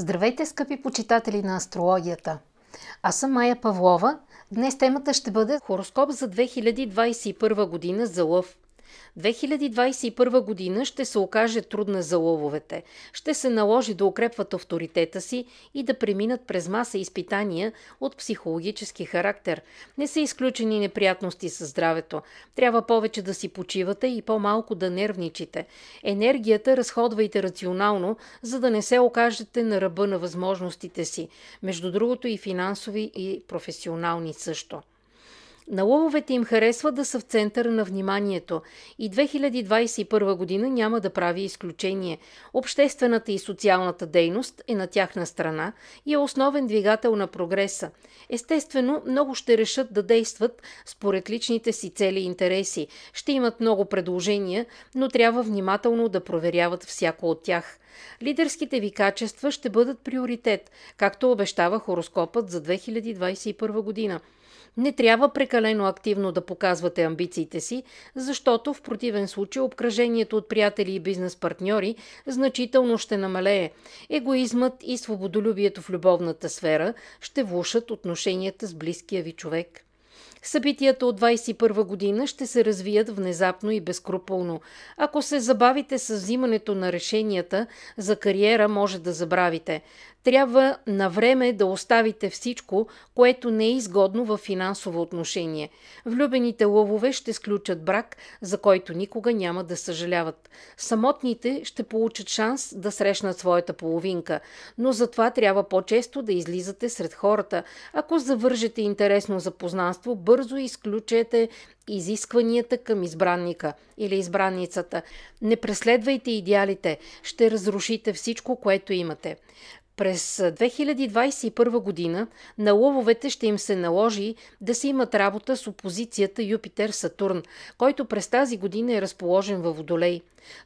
Здравейте, скъпи почитатели на астрологията! Аз съм Майя Павлова. Днес темата ще бъде хороскоп за 2021 година за лъв. 2021 година ще се окаже трудна за лововете. Ще се наложи да укрепват авторитета си и да преминат през маса изпитания от психологически характер. Не са изключени неприятности със здравето. Трябва повече да си почивате и по-малко да нервничите. Енергията разходвайте рационално, за да не се окажете на ръба на възможностите си. Между другото и финансови и професионални също. На лъвовете им харесва да са в центъра на вниманието и 2021 година няма да прави изключение. Обществената и социалната дейност е на тяхна страна и е основен двигател на прогреса. Естествено, много ще решат да действат според личните си цели и интереси. Ще имат много предложения, но трябва внимателно да проверяват всяко от тях. Лидерските ви качества ще бъдат приоритет, както обещава хороскопът за 2021 година. Не трябва прекалено активно да показвате амбициите си, защото в противен случай обкръжението от приятели и бизнес партньори значително ще намалее. Егоизмът и свободолюбието в любовната сфера ще влушат отношенията с близкия ви човек. Събитията от 21 година ще се развият внезапно и безкруполно. Ако се забавите с взимането на решенията за кариера, може да забравите. Трябва на време да оставите всичко, което не е изгодно в финансово отношение. Влюбените лъвове ще сключат брак, за който никога няма да съжаляват. Самотните ще получат шанс да срещнат своята половинка, но затова трябва по-често да излизате сред хората. Ако завържете интересно запознанство, бързо изключете изискванията към избранника или избранницата. Не преследвайте идеалите, ще разрушите всичко, което имате. През 2021 година на лъвовете ще им се наложи да си имат работа с опозицията Юпитер-Сатурн, който през тази година е разположен във Водолей.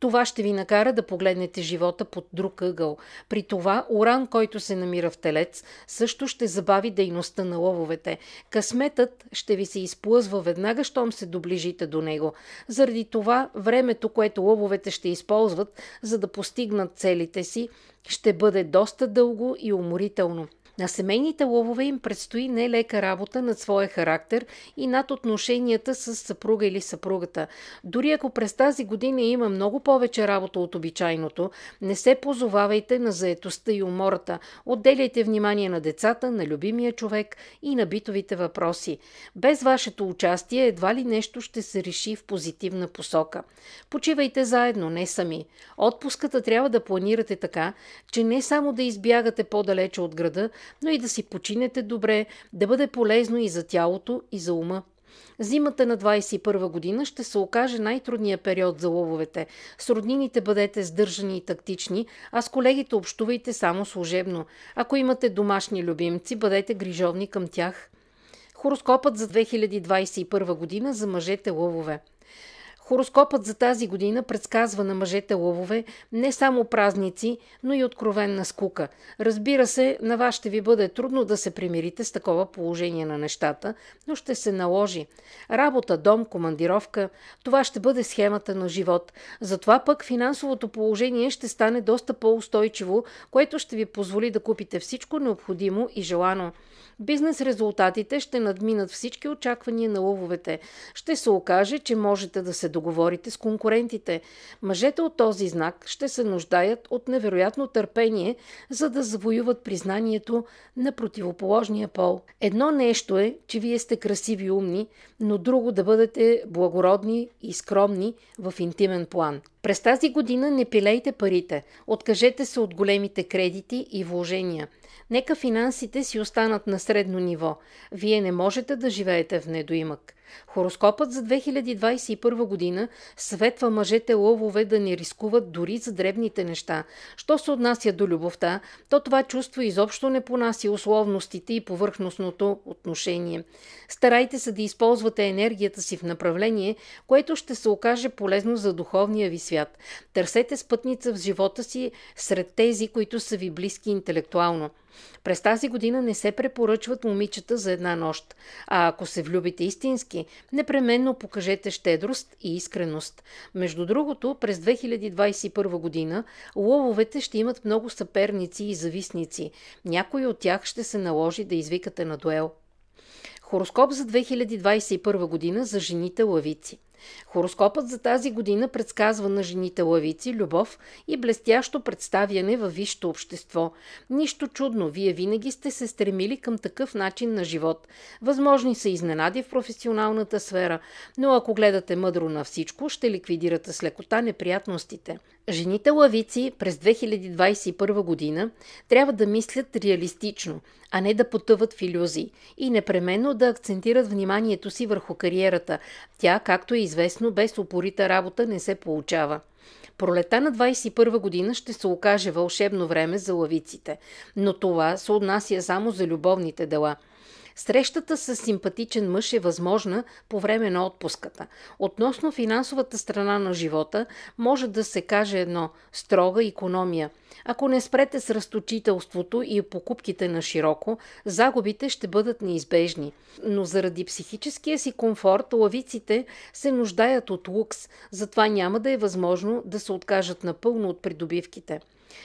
Това ще ви накара да погледнете живота под друг ъгъл. При това Уран, който се намира в Телец, също ще забави дейността на лъвовете. Късметът ще ви се изплъзва веднага, щом се доближите до него. Заради това времето, което лъвовете ще използват, за да постигнат целите си, ще бъде доста дълго и уморително. На семейните ловове им предстои нелека работа над своя характер и над отношенията с съпруга или съпругата. Дори ако през тази година има много повече работа от обичайното, не се позовавайте на заетостта и умората. Отделяйте внимание на децата, на любимия човек и на битовите въпроси. Без вашето участие едва ли нещо ще се реши в позитивна посока. Почивайте заедно, не сами. Отпуската трябва да планирате така, че не само да избягате по-далече от града, но и да си починете добре, да бъде полезно и за тялото, и за ума. Зимата на 21 година ще се окаже най-трудният период за лововете. С роднините бъдете сдържани и тактични, а с колегите общувайте само служебно. Ако имате домашни любимци, бъдете грижовни към тях. Хороскопът за 2021 година за мъжете лъвове. Хороскопът за тази година предсказва на мъжете лъвове не само празници, но и откровенна скука. Разбира се, на вас ще ви бъде трудно да се примирите с такова положение на нещата, но ще се наложи. Работа, дом, командировка – това ще бъде схемата на живот. Затова пък финансовото положение ще стане доста по-устойчиво, което ще ви позволи да купите всичко необходимо и желано. Бизнес резултатите ще надминат всички очаквания на лъвовете. Ще се окаже, че можете да се договорите с конкурентите. Мъжете от този знак ще се нуждаят от невероятно търпение, за да завоюват признанието на противоположния пол. Едно нещо е, че вие сте красиви и умни, но друго да бъдете благородни и скромни в интимен план. През тази година не пилейте парите, откажете се от големите кредити и вложения. Нека финансите си останат на средно ниво. Вие не можете да живеете в недоимък. Хороскопът за 2021 година съветва мъжете лъвове да не рискуват дори за дребните неща. Що се отнася до любовта, то това чувство изобщо не понася условностите и повърхностното отношение. Старайте се да използвате енергията си в направление, което ще се окаже полезно за духовния ви свят. Търсете спътница в живота си сред тези, които са ви близки интелектуално. През тази година не се препоръчват момичета за една нощ, а ако се влюбите истински. Непременно покажете щедрост и искреност. Между другото, през 2021 година лововете ще имат много съперници и зависници. Някой от тях ще се наложи да извикате на дуел. Хороскоп за 2021 година за жените лавици. Хороскопът за тази година предсказва на жените лавици любов и блестящо представяне във висшето общество. Нищо чудно, вие винаги сте се стремили към такъв начин на живот. Възможни са изненади в професионалната сфера, но ако гледате мъдро на всичко, ще ликвидирате с лекота неприятностите. Жените лавици през 2021 година трябва да мислят реалистично, а не да потъват в иллюзии и непременно да акцентират вниманието си върху кариерата. Тя, както е известно, без упорита работа не се получава. Пролета на 21 година ще се окаже вълшебно време за лавиците, но това се отнася само за любовните дела – Срещата с симпатичен мъж е възможна по време на отпуската. Относно финансовата страна на живота, може да се каже едно – строга економия. Ако не спрете с разточителството и покупките на широко, загубите ще бъдат неизбежни. Но заради психическия си комфорт, лавиците се нуждаят от лукс, затова няма да е възможно да се откажат напълно от придобивките.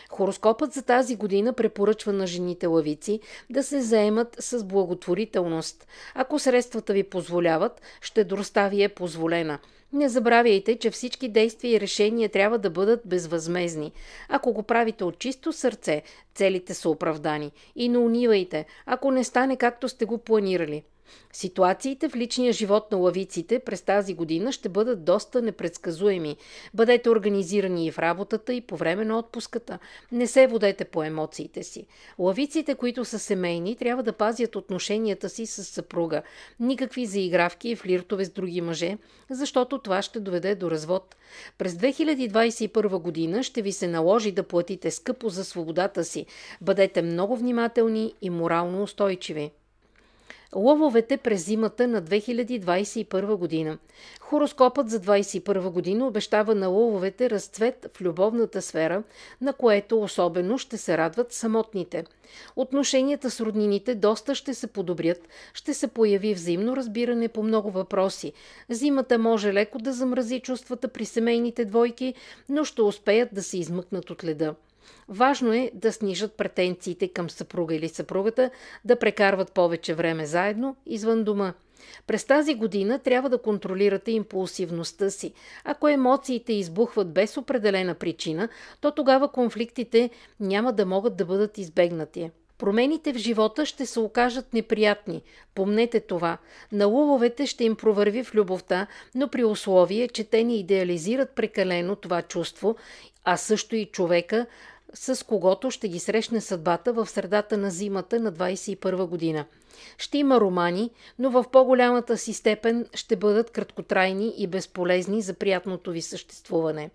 Хороскопът за тази година препоръчва на жените лавици да се заемат с благотворителност. Ако средствата ви позволяват, щедростта ви е позволена. Не забравяйте, че всички действия и решения трябва да бъдат безвъзмезни. Ако го правите от чисто сърце, целите са оправдани. И не унивайте, ако не стане както сте го планирали. Ситуациите в личния живот на лавиците през тази година ще бъдат доста непредсказуеми. Бъдете организирани и в работата, и по време на отпуската. Не се водете по емоциите си. Лавиците, които са семейни, трябва да пазят отношенията си с съпруга. Никакви заигравки и флиртове с други мъже, защото това ще доведе до развод. През 2021 година ще ви се наложи да платите скъпо за свободата си. Бъдете много внимателни и морално устойчиви. Лъвовете през зимата на 2021 година. Хороскопът за 2021 година обещава на лъвовете разцвет в любовната сфера, на което особено ще се радват самотните. Отношенията с роднините доста ще се подобрят, ще се появи взаимно разбиране по много въпроси. Зимата може леко да замрази чувствата при семейните двойки, но ще успеят да се измъкнат от леда. Важно е да снижат претенциите към съпруга или съпругата, да прекарват повече време заедно извън дома. През тази година трябва да контролирате импулсивността си. Ако емоциите избухват без определена причина, то тогава конфликтите няма да могат да бъдат избегнати. Промените в живота ще се окажат неприятни. Помнете това. На луловете ще им провърви в любовта, но при условие, че те не идеализират прекалено това чувство, а също и човека, с когото ще ги срещне съдбата в средата на зимата на 21 година. Ще има романи, но в по-голямата си степен ще бъдат краткотрайни и безполезни за приятното ви съществуване.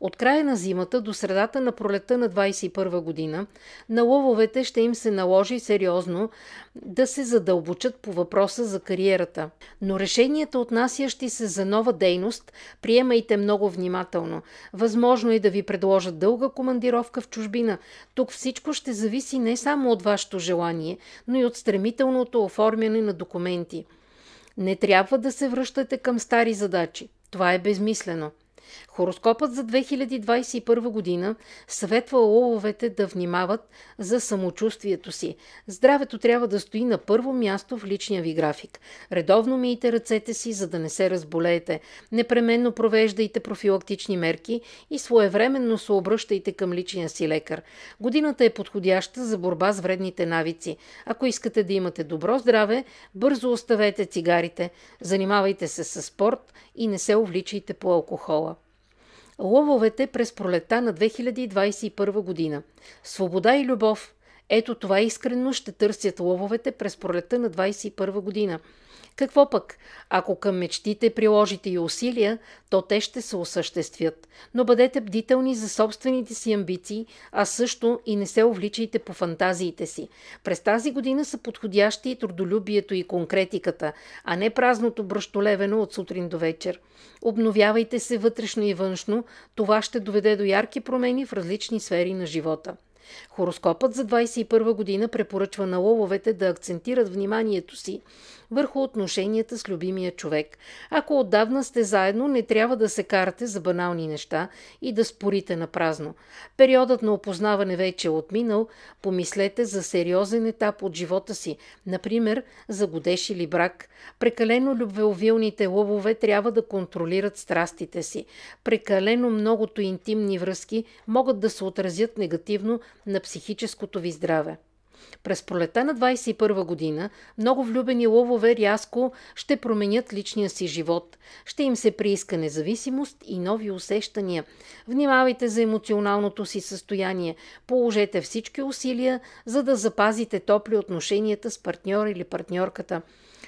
От края на зимата до средата на пролета на 21 година на лъвовете ще им се наложи сериозно да се задълбочат по въпроса за кариерата. Но решенията, отнасящи се за нова дейност, приемайте много внимателно. Възможно е да ви предложат дълга командировка в чужбина. Тук всичко ще зависи не само от вашето желание, но и от стремителното оформяне на документи. Не трябва да се връщате към стари задачи. Това е безмислено. Хороскопът за 2021 година съветва лововете да внимават за самочувствието си. Здравето трябва да стои на първо място в личния ви график. Редовно мийте ръцете си, за да не се разболеете. Непременно провеждайте профилактични мерки и своевременно се обръщайте към личния си лекар. Годината е подходяща за борба с вредните навици. Ако искате да имате добро здраве, бързо оставете цигарите, занимавайте се с спорт и не се увличайте по алкохола. Лъвовете през пролета на 2021 година. Свобода и любов. Ето това искрено ще търсят лъвовете през пролета на 2021 година. Какво пък? Ако към мечтите приложите и усилия, то те ще се осъществят. Но бъдете бдителни за собствените си амбиции, а също и не се увличайте по фантазиите си. През тази година са подходящи и трудолюбието и конкретиката, а не празното бръщолевено от сутрин до вечер. Обновявайте се вътрешно и външно, това ще доведе до ярки промени в различни сфери на живота. Хороскопът за 21 година препоръчва на лововете да акцентират вниманието си върху отношенията с любимия човек. Ако отдавна сте заедно, не трябва да се карате за банални неща и да спорите на празно. Периодът на опознаване вече е отминал, помислете за сериозен етап от живота си, например за годеш или брак. Прекалено любвеовилните лъвове трябва да контролират страстите си. Прекалено многото интимни връзки могат да се отразят негативно на психическото ви здраве. През пролета на 21 година много влюбени ловове рязко ще променят личния си живот. Ще им се прииска независимост и нови усещания. Внимавайте за емоционалното си състояние. Положете всички усилия, за да запазите топли отношенията с партньор или партньорката.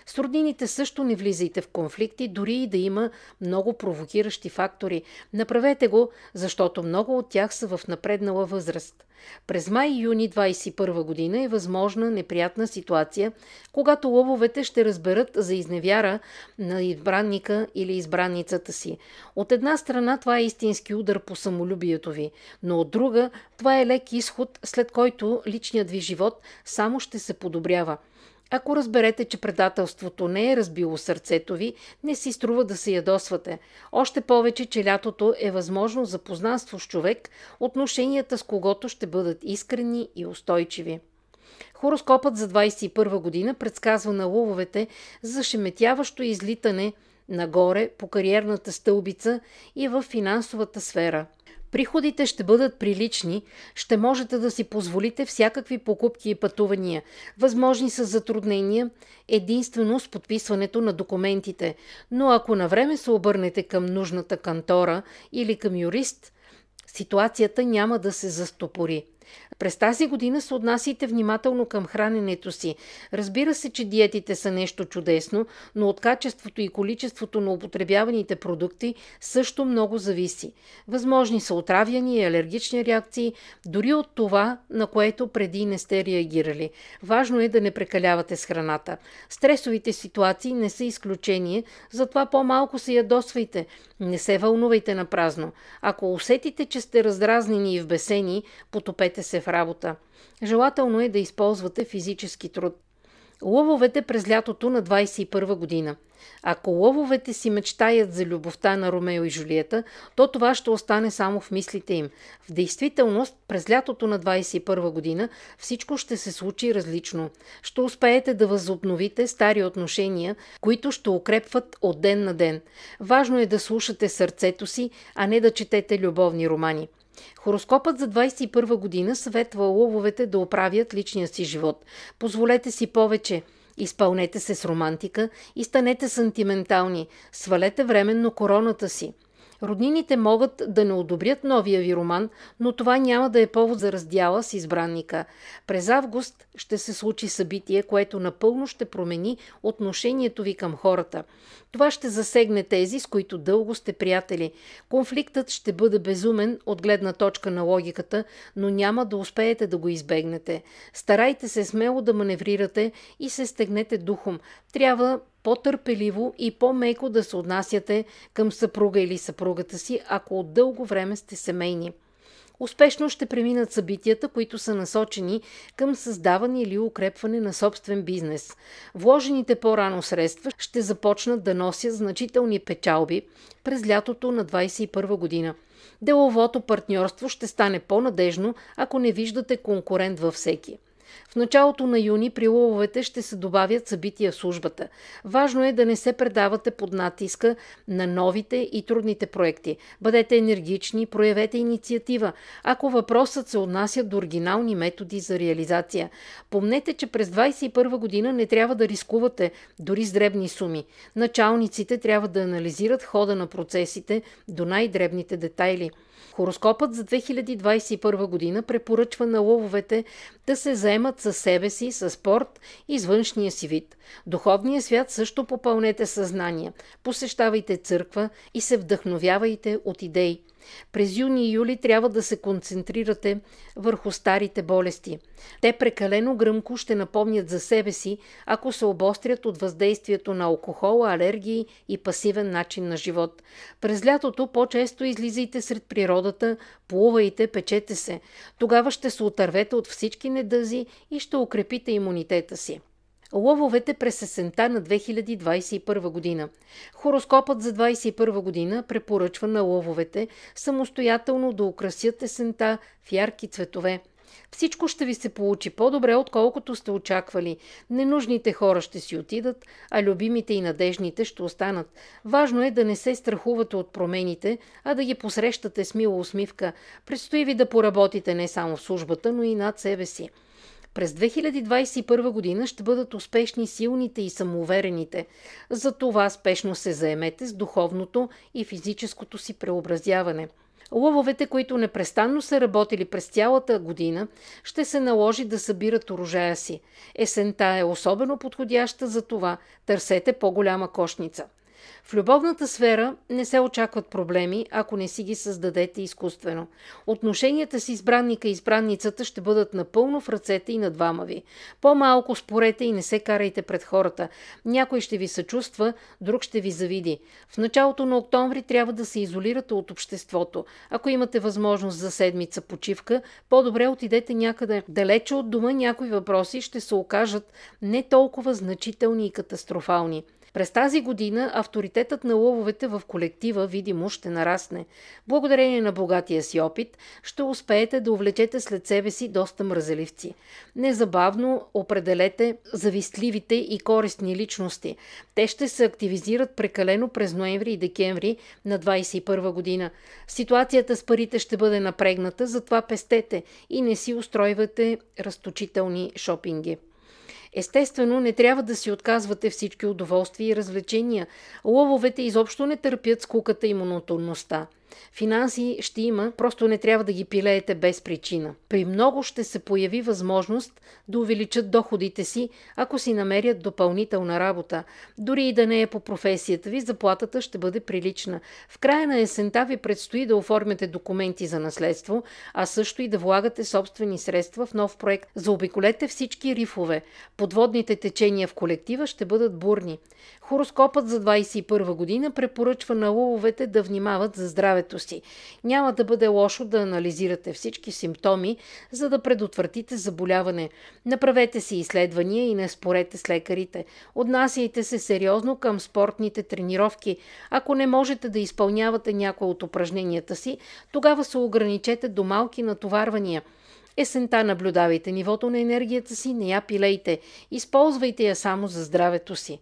С роднините също не влизайте в конфликти, дори и да има много провокиращи фактори. Направете го, защото много от тях са в напреднала възраст. През май и юни 2021 година е възможна неприятна ситуация, когато лъвовете ще разберат за изневяра на избранника или избранницата си. От една страна това е истински удар по самолюбието ви, но от друга това е лек изход, след който личният ви живот само ще се подобрява. Ако разберете, че предателството не е разбило сърцето ви, не си струва да се ядосвате. Още повече, че лятото е възможно за познанство с човек, отношенията с когото ще бъдат искрени и устойчиви. Хороскопът за 21 година предсказва на лъвовете за шеметяващо излитане нагоре по кариерната стълбица и в финансовата сфера – Приходите ще бъдат прилични, ще можете да си позволите всякакви покупки и пътувания. Възможни са затруднения единствено с подписването на документите, но ако на време се обърнете към нужната кантора или към юрист, ситуацията няма да се застопори. През тази година се отнасяйте внимателно към храненето си. Разбира се, че диетите са нещо чудесно, но от качеството и количеството на употребяваните продукти също много зависи. Възможни са отравяни и алергични реакции, дори от това, на което преди не сте реагирали. Важно е да не прекалявате с храната. Стресовите ситуации не са изключение, затова по-малко се ядосвайте. Не се вълнувайте на празно. Ако усетите, че сте раздразнени и вбесени, потопете се в работа. Желателно е да използвате физически труд. Лъвовете през лятото на 21 година. Ако лъвовете си мечтаят за любовта на Ромео и Жулиета, то това ще остане само в мислите им. В действителност, през лятото на 21 година всичко ще се случи различно. Ще успеете да възобновите стари отношения, които ще укрепват от ден на ден. Важно е да слушате сърцето си, а не да четете любовни романи. Хороскопът за 21 година съветва лъвовете да оправят личния си живот. Позволете си повече. Изпълнете се с романтика и станете сантиментални. Свалете временно короната си. Роднините могат да не одобрят новия ви роман, но това няма да е повод за раздяла с избранника. През август ще се случи събитие, което напълно ще промени отношението ви към хората. Това ще засегне тези, с които дълго сте приятели. Конфликтът ще бъде безумен от гледна точка на логиката, но няма да успеете да го избегнете. Старайте се смело да маневрирате и се стегнете духом. Трябва по-търпеливо и по-меко да се отнасяте към съпруга или съпругата си, ако от дълго време сте семейни. Успешно ще преминат събитията, които са насочени към създаване или укрепване на собствен бизнес. Вложените по-рано средства ще започнат да носят значителни печалби през лятото на 2021 година. Деловото партньорство ще стане по-надежно, ако не виждате конкурент във всеки. В началото на юни при лововете ще се добавят събития в службата. Важно е да не се предавате под натиска на новите и трудните проекти. Бъдете енергични, проявете инициатива, ако въпросът се отнася до оригинални методи за реализация. Помнете, че през 2021 година не трябва да рискувате дори с дребни суми. Началниците трябва да анализират хода на процесите до най-дребните детайли. Хороскопът за 2021 година препоръчва на лъвовете да се заемат със себе си, със спорт и с външния си вид. Духовния свят също попълнете съзнания. Посещавайте църква и се вдъхновявайте от идеи. През юни и юли трябва да се концентрирате върху старите болести. Те прекалено гръмко ще напомнят за себе си, ако се обострят от въздействието на алкохола, алергии и пасивен начин на живот. През лятото по-често излизайте сред природата, плувайте, печете се. Тогава ще се отървете от всички недъзи и ще укрепите имунитета си. Лъвовете през есента на 2021 година. Хороскопът за 2021 година препоръчва на лъвовете самостоятелно да украсят есента в ярки цветове. Всичко ще ви се получи по-добре, отколкото сте очаквали. Ненужните хора ще си отидат, а любимите и надежните ще останат. Важно е да не се страхувате от промените, а да ги посрещате с мила усмивка. Предстои ви да поработите не само в службата, но и над себе си. През 2021 година ще бъдат успешни силните и самоуверените. За това спешно се заемете с духовното и физическото си преобразяване. Лъвовете, които непрестанно са работили през цялата година, ще се наложи да събират урожая си. Есента е особено подходяща за това. Търсете по-голяма кошница. В любовната сфера не се очакват проблеми, ако не си ги създадете изкуствено. Отношенията с избранника и избранницата ще бъдат напълно в ръцете и на двама ви. По-малко спорете и не се карайте пред хората. Някой ще ви съчувства, друг ще ви завиди. В началото на октомври трябва да се изолирате от обществото. Ако имате възможност за седмица почивка, по-добре отидете някъде далече от дома някои въпроси ще се окажат не толкова значителни и катастрофални. През тази година авторитетът на лъвовете в колектива видимо ще нарасне. Благодарение на богатия си опит ще успеете да увлечете след себе си доста мразеливци. Незабавно определете завистливите и користни личности. Те ще се активизират прекалено през ноември и декември на 2021 година. Ситуацията с парите ще бъде напрегната, затова пестете и не си устройвате разточителни шопинги. Естествено, не трябва да си отказвате всички удоволствия и развлечения. Лъвовете изобщо не търпят скуката и монотонността. Финанси ще има, просто не трябва да ги пилеете без причина. При много ще се появи възможност да увеличат доходите си, ако си намерят допълнителна работа. Дори и да не е по професията ви, заплатата ще бъде прилична. В края на есента ви предстои да оформяте документи за наследство, а също и да влагате собствени средства в нов проект. Заобиколете всички рифове. Подводните течения в колектива ще бъдат бурни. Хороскопът за 21 година препоръчва на лъвовете да внимават за здравето си. Няма да бъде лошо да анализирате всички симптоми, за да предотвратите заболяване. Направете си изследвания и не спорете с лекарите. Отнасяйте се сериозно към спортните тренировки. Ако не можете да изпълнявате някои от упражненията си, тогава се ограничете до малки натоварвания – Есента наблюдавайте нивото на енергията си, не я пилейте. Използвайте я само за здравето си.